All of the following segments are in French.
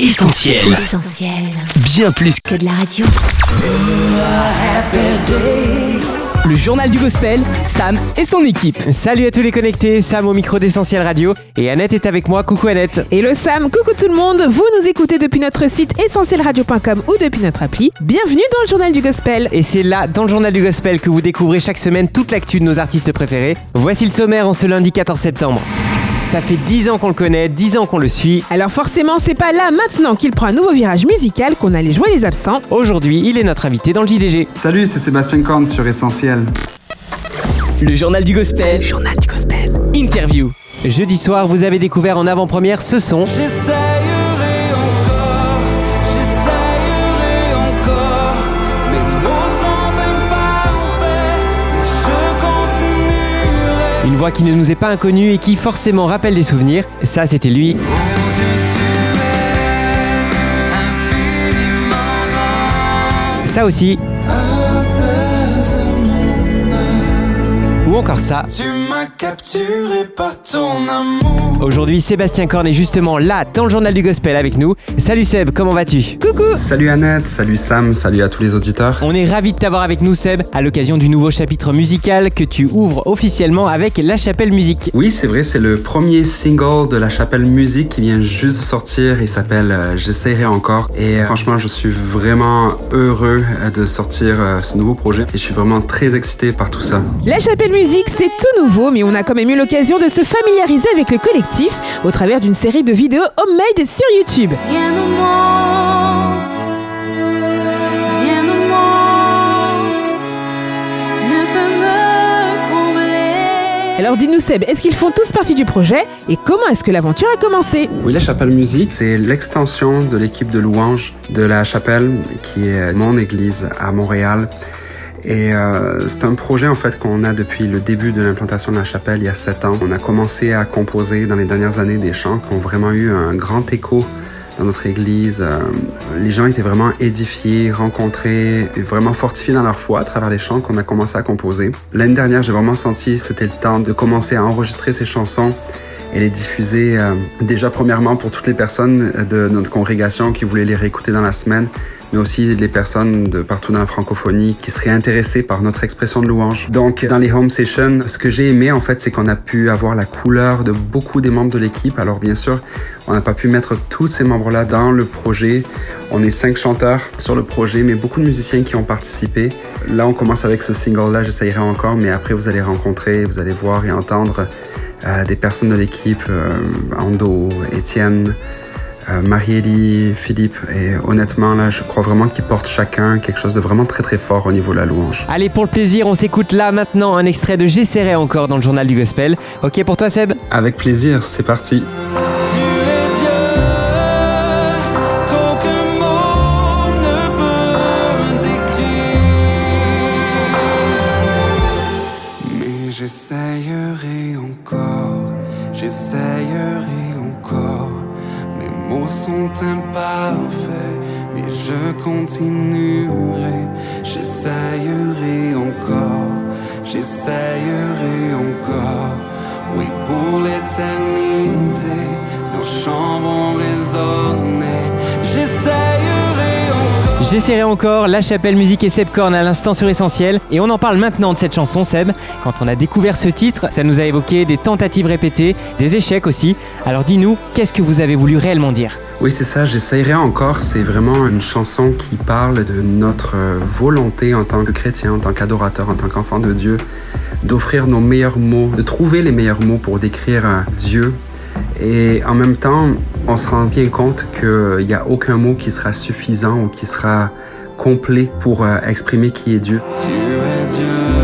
Essentiel. Essentiel. Bien plus Que de la radio. Le journal du gospel, Sam et son équipe. Salut à tous les connectés, Sam au micro d'Essentiel Radio et Annette est avec moi. Coucou Annette. Hello Sam, coucou tout le monde. Vous nous écoutez depuis notre site essentielradio.com ou depuis notre appli. Bienvenue dans le journal du gospel. Et c'est là, dans le journal du gospel, que vous découvrez chaque semaine toute l'actu de nos artistes préférés. Voici le sommaire en ce lundi 14 septembre. Ça fait 10 ans qu'on le connaît, 10 ans qu'on le suit. Alors forcément, c'est pas là maintenant qu'il prend un nouveau virage musical qu'on allait jouer les absents. Aujourd'hui, il est notre invité dans le JDG. Salut, c'est Sébastien Korn sur Essentiel. Le journal du gospel. Journal du gospel. Interview. Jeudi soir, vous avez découvert en avant-première ce son. Une voix qui ne nous est pas inconnue et qui forcément rappelle des souvenirs. Ça, c'était lui. Ça aussi. Ou encore ça. Tu m'as capturé par ton amour. Aujourd'hui, Sébastien Korn est justement là, dans le journal du gospel avec nous. Salut Seb, comment vas-tu? Coucou Salut Annette, salut Sam, salut à tous les auditeurs. On est ravis de t'avoir avec nous Seb, à l'occasion du nouveau chapitre musical que tu ouvres officiellement avec La Chapelle Musique. Oui, c'est vrai, c'est le premier single de la Chapelle Musique qui vient juste de sortir. Il s'appelle euh, J'essayerai encore. Et euh, franchement, je suis vraiment heureux euh, de sortir euh, ce nouveau projet. Et je suis vraiment très excité par tout ça. La chapelle musique, c'est tout nouveau, mais on a quand même eu l'occasion de se familiariser avec le collectif au travers d'une série de vidéos homemade sur YouTube. Rien au monde, rien au monde ne peut me combler. Alors dis-nous Seb, est-ce qu'ils font tous partie du projet et comment est-ce que l'aventure a commencé? Oui, la Chapelle Musique, c'est l'extension de l'équipe de louanges de la Chapelle, qui est mon église à Montréal. Et euh, c'est un projet en fait qu'on a depuis le début de l'implantation de la chapelle il y a sept ans. On a commencé à composer dans les dernières années des chants qui ont vraiment eu un grand écho dans notre église. Euh, les gens étaient vraiment édifiés, rencontrés, et vraiment fortifiés dans leur foi à travers les chants qu'on a commencé à composer. L'année dernière, j'ai vraiment senti que c'était le temps de commencer à enregistrer ces chansons et les diffuser euh, déjà premièrement pour toutes les personnes de notre congrégation qui voulaient les réécouter dans la semaine, mais aussi les personnes de partout dans la francophonie qui seraient intéressées par notre expression de louange. Donc, dans les home sessions, ce que j'ai aimé, en fait, c'est qu'on a pu avoir la couleur de beaucoup des membres de l'équipe. Alors, bien sûr, on n'a pas pu mettre tous ces membres-là dans le projet. On est cinq chanteurs sur le projet, mais beaucoup de musiciens qui ont participé. Là, on commence avec ce single-là, j'essayerai encore, mais après, vous allez rencontrer, vous allez voir et entendre euh, des personnes de l'équipe, euh, Ando, Étienne, euh, Marielle, Philippe, et honnêtement, là, je crois vraiment qu'ils portent chacun quelque chose de vraiment très très fort au niveau de la louange. Allez, pour le plaisir, on s'écoute là maintenant un extrait de J'essaierai encore dans le journal du gospel. Ok pour toi Seb? Avec plaisir, c'est parti. Tu es Dieu, qu'aucun mot ne peut décrire. Mais j'essayerai encore, j'essayerai encore. Mots sont imparfaits, mais je continuerai. J'essayerai encore, j'essayerai encore. Oui, pour l'éternité, nos chants vont résonner. Encore. J'essaierai encore La Chapelle Musique et Seb Korn à l'instant sur Essentiel. Et on en parle maintenant de cette chanson Seb. Quand on a découvert ce titre, ça nous a évoqué des tentatives répétées, des échecs aussi. Alors dis-nous, qu'est-ce que vous avez voulu réellement dire? Oui, c'est ça, j'essayerai encore. C'est vraiment une chanson qui parle de notre volonté en tant que chrétien, en tant qu'adorateur, en tant qu'enfant de Dieu, d'offrir nos meilleurs mots, de trouver les meilleurs mots pour décrire euh, Dieu. Et en même temps, on se rend bien compte qu'il n'y a aucun mot qui sera suffisant ou qui sera complet pour euh, exprimer qui est Dieu. Dieu,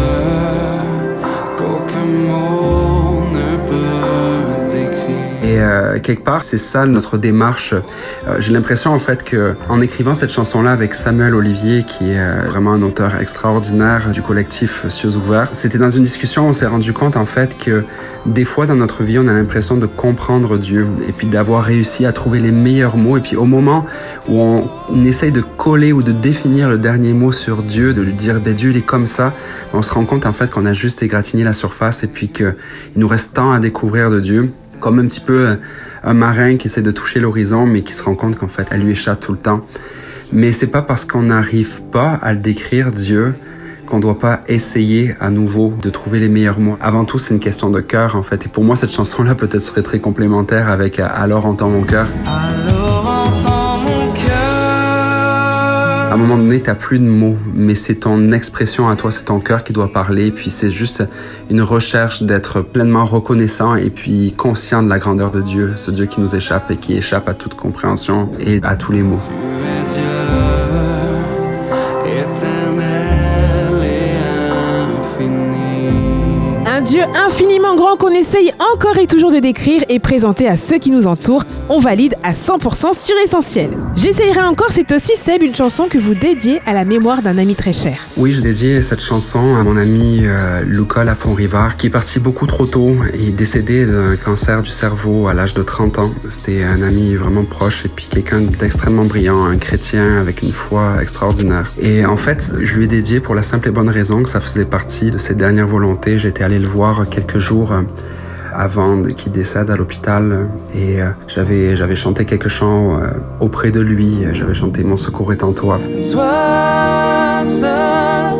euh, quelque part, c'est ça notre démarche. Euh, J'ai l'impression en fait que en écrivant cette chanson-là avec Samuel Olivier, qui est euh, vraiment un auteur extraordinaire du collectif Cieux ouverts, c'était dans une discussion, on s'est rendu compte en fait que des fois dans notre vie, on a l'impression de comprendre Dieu et puis d'avoir réussi à trouver les meilleurs mots. Et puis au moment où on, on essaye de coller ou de définir le dernier mot sur Dieu, de lui dire ben, Dieu il est comme ça, on se rend compte en fait qu'on a juste égratigné la surface et puis qu'il nous reste tant à découvrir de Dieu comme un petit peu un marin qui essaie de toucher l'horizon, mais qui se rend compte qu'en fait, elle lui échappe tout le temps. Mais c'est pas parce qu'on n'arrive pas à le décrire, Dieu, qu'on doit pas essayer à nouveau de trouver les meilleurs mots. Avant tout, c'est une question de cœur, en fait. Et pour moi, cette chanson-là peut-être serait très complémentaire avec Alors entends mon cœur. À un moment donné, t'as plus de mots, mais c'est ton expression à toi, c'est ton cœur qui doit parler. Puis c'est juste une recherche d'être pleinement reconnaissant et puis conscient de la grandeur de Dieu, ce Dieu qui nous échappe et qui échappe à toute compréhension et à tous les mots. Tu es Dieu, éternel et infini. Un Dieu infiniment grand qu'on essaye encore et toujours de décrire et présenter à ceux qui nous entourent. On valide à 100% sur Essentiel. J'essayerai encore, c'est aussi Seb, une chanson que vous dédiez à la mémoire d'un ami très cher. Oui, je dédié cette chanson à mon ami euh, Luca Lafont-Rivard, qui est parti beaucoup trop tôt et décédé d'un cancer du cerveau à l'âge de 30 ans. C'était un ami vraiment proche et puis quelqu'un d'extrêmement brillant, un chrétien avec une foi extraordinaire. Et en fait, je lui ai dédié pour la simple et bonne raison que ça faisait partie de ses dernières volontés. J'étais allé le voir quelques jours euh, avant qu'il décède à l'hôpital et euh, j'avais j'avais chanté quelques chants euh, auprès de lui. J'avais chanté Mon secours est en toi. Toi seul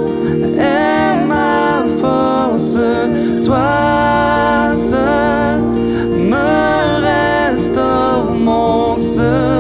est ma force, toi seul me restaure mon secours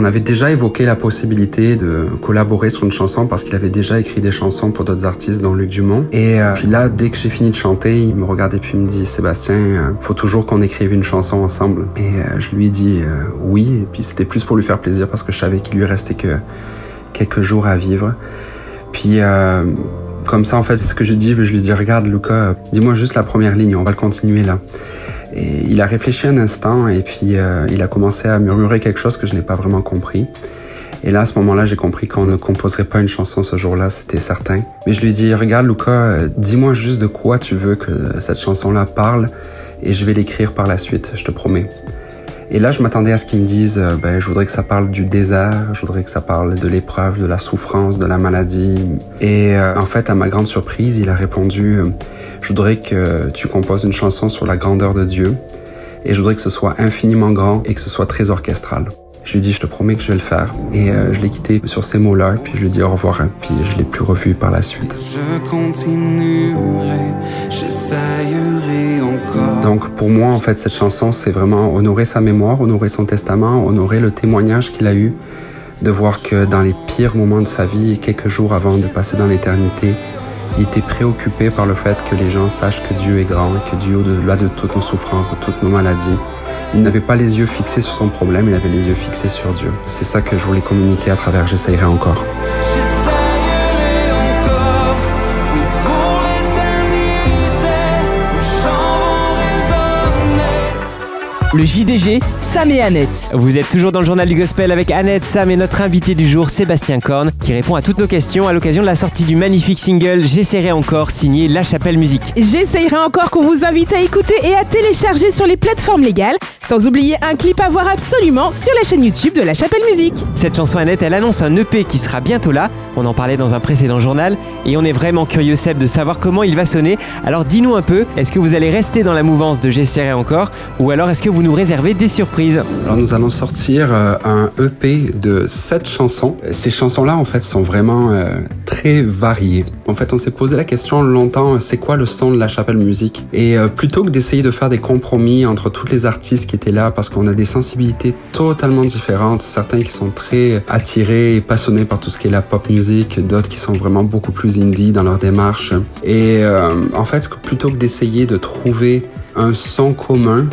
On avait déjà évoqué la possibilité de collaborer sur une chanson parce qu'il avait déjà écrit des chansons pour d'autres artistes, dont Luc Dumont. Et euh, puis là, dès que j'ai fini de chanter, il me regarde et puis il me dit Sébastien, euh, faut toujours qu'on écrive une chanson ensemble. Et euh, je lui ai dit euh, oui. Et puis c'était plus pour lui faire plaisir parce que je savais qu'il lui restait que quelques jours à vivre. Puis comme ça, en fait, ce que j'ai dit, je lui ai dit regarde, Luca, euh, dis-moi juste la première ligne, on va le continuer là. Et il a réfléchi un instant et puis euh, il a commencé à murmurer quelque chose que je n'ai pas vraiment compris. Et là, à ce moment-là, j'ai compris qu'on ne composerait pas une chanson ce jour-là, c'était certain. Mais je lui ai dit, regarde Luca, euh, dis-moi juste de quoi tu veux que cette chanson-là parle et je vais l'écrire par la suite, je te promets. Et là, je m'attendais à ce qu'il me dise, euh, ben, je voudrais que ça parle du désert, je voudrais que ça parle de l'épreuve, de la souffrance, de la maladie. Et euh, en fait, à ma grande surprise, il a répondu, euh, je voudrais que tu composes une chanson sur la grandeur de Dieu et je voudrais que ce soit infiniment grand et que ce soit très orchestral. Je lui ai dit, je te promets que je vais le faire. Et euh, je l'ai quitté sur ces mots-là, puis je lui ai dit au revoir, et puis je l'ai plus revu par la suite. Je continuerai, j'essayerai encore. Donc pour moi, en fait, cette chanson, c'est vraiment honorer sa mémoire, honorer son testament, honorer le témoignage qu'il a eu, de voir que dans les pires moments de sa vie, quelques jours avant de passer dans l'éternité, il était préoccupé par le fait que les gens sachent que Dieu est grand, que Dieu, au-delà de toutes nos souffrances, de toutes nos maladies, il n'avait pas les yeux fixés sur son problème, il avait les yeux fixés sur Dieu. C'est ça que je voulais communiquer à travers J'essayerai encore. Le JDG, Sam et Annette. Vous êtes toujours dans le journal du gospel avec Annette, Sam et notre invité du jour, Sébastien Korn, qui répond à toutes nos questions à l'occasion de la sortie du magnifique single J'essaierai encore, signé La Chapelle Musique. J'essayerai encore qu'on vous invite à écouter et à télécharger sur les plateformes légales, sans oublier un clip à voir absolument sur la chaîne YouTube de la Chapelle Musique. Cette chanson Annette, elle annonce un EP qui sera bientôt là. On en parlait dans un précédent journal et on est vraiment curieux, Seb, de savoir comment il va sonner. Alors dis-nous un peu, est-ce que vous allez rester dans la mouvance de J'essaierai encore ou alors est-ce que vous nous réservez des surprises Alors nous allons sortir euh, un EP de sept chansons. Ces chansons-là, en fait, sont vraiment euh, très variées. En fait, on s'est posé la question longtemps, euh, c'est quoi le son de la chapelle musique? Et euh, plutôt que d'essayer de faire des compromis entre tous les artistes qui étaient là, parce qu'on a des sensibilités totalement différentes, certains qui sont très attirés et passionnés par tout ce qui est la pop music, d'autres qui sont vraiment beaucoup plus indie dans leur démarche. Et euh, en fait, plutôt que d'essayer de trouver un son commun,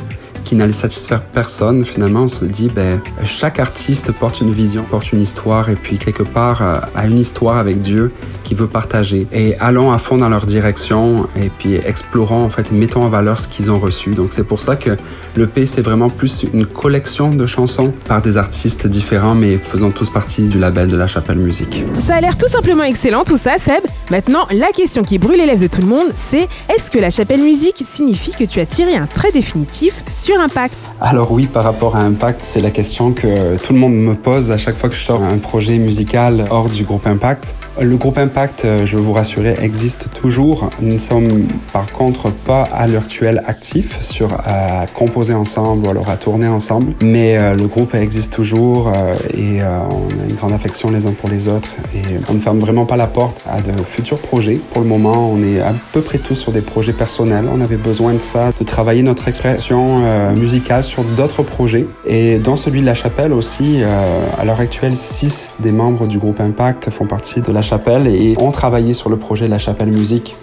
qui n'allait satisfaire personne, finalement, on se dit, ben, chaque artiste porte une vision, porte une histoire, et puis quelque part euh, a une histoire avec Dieu qu'il veut partager. Et allons à fond dans leur direction, et puis explorons, en fait, mettons en valeur ce qu'ils ont reçu. Donc c'est pour ça que le P, c'est vraiment plus une collection de chansons par des artistes différents, mais faisant tous partie du label de la Chapelle Musique. Ça a l'air tout simplement excellent tout ça, Seb. Maintenant, la question qui brûle les lèvres de tout le monde, c'est est-ce que la chapelle musique signifie que tu as tiré un trait définitif sur Impact Alors oui, par rapport à Impact, c'est la question que tout le monde me pose à chaque fois que je sors un projet musical hors du groupe Impact. Le groupe Impact, euh, je veux vous rassurer, existe toujours. Nous ne sommes par contre pas à l'heure actuelle actifs sur à composer ensemble ou alors à tourner ensemble. Mais euh, le groupe existe toujours euh, et euh, on a une grande affection les uns pour les autres. Et on ne ferme vraiment pas la porte à de futurs projets. Pour le moment, on est à peu près tous sur des projets personnels. On avait besoin de ça, de travailler notre expression euh, musicale sur d'autres projets. Et dans celui de la chapelle aussi, euh, à l'heure actuelle, six des membres du groupe Impact font partie de la chapelle et ont travaillé sur le projet La Chapelle Musique.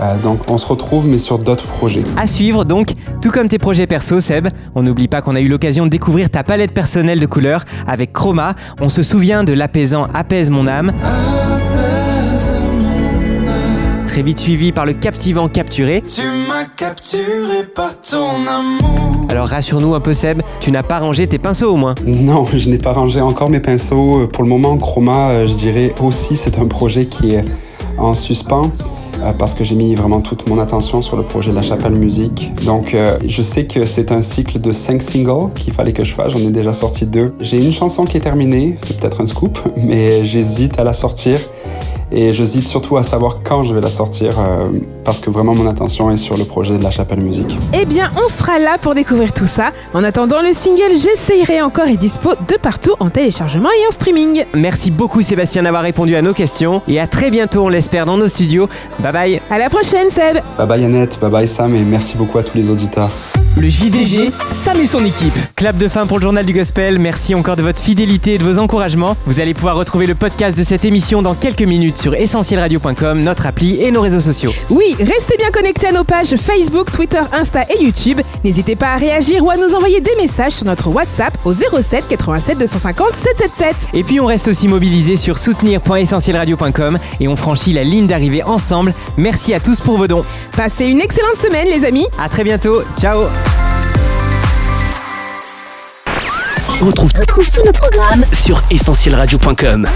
Euh, donc on se retrouve mais sur d'autres projets. À suivre donc, tout comme tes projets perso Seb, on n'oublie pas qu'on a eu l'occasion de découvrir ta palette personnelle de couleurs avec Chroma. On se souvient de l'apaisant Apaise mon âme. Très vite suivi par le captivant Capturé. Tu m'as capturé par ton amour. Alors rassure-nous un peu Seb, tu n'as pas rangé tes pinceaux au moins. Non, je n'ai pas rangé encore mes pinceaux. Euh, Pour le moment, Chroma, euh, je dirais aussi, c'est un projet qui est en suspens. euh, Parce que j'ai mis vraiment toute mon attention sur le projet La Chapelle Musique. Donc, euh, je sais que c'est un cycle de cinq singles qu'il fallait que je fasse. J'en ai déjà sorti deux. J'ai une chanson qui est terminée. C'est peut-être un scoop, mais j'hésite à la sortir. Et j'hésite surtout à savoir quand je vais la sortir. euh, parce que vraiment, mon attention est sur le projet de La Chapelle Musique. Eh bien, on sera là pour découvrir tout ça. En attendant, le single J'essayerai encore est dispo de partout en téléchargement et en streaming. Merci beaucoup Sébastien d'avoir répondu à nos questions et à très bientôt on l'espère dans nos studios. Bye bye À la prochaine, Seb Bye bye Annette, bye bye Sam et merci beaucoup à tous les auditeurs. Le JDG, Sam et son équipe. Clap de fin pour le journal du gospel, merci encore de votre fidélité et de vos encouragements. Vous allez pouvoir retrouver le podcast de cette émission dans quelques minutes sur essentielradio.com, notre appli et nos réseaux sociaux. Oui, restez bien connectés à nos pages Facebook, Twitter, Insta et YouTube. N'hésitez pas à réagir ou à nous envoyer des messages sur notre WhatsApp au 07 87 250 777. Et puis on reste aussi mobilisé sur soutenir.essentielradio.com et on franchit la ligne d'arrivée ensemble. Merci à tous pour vos dons. Passez une excellente semaine, les amis. À très bientôt, ciao Retrouve, retrouve tous nos programmes sur essentielradio.com.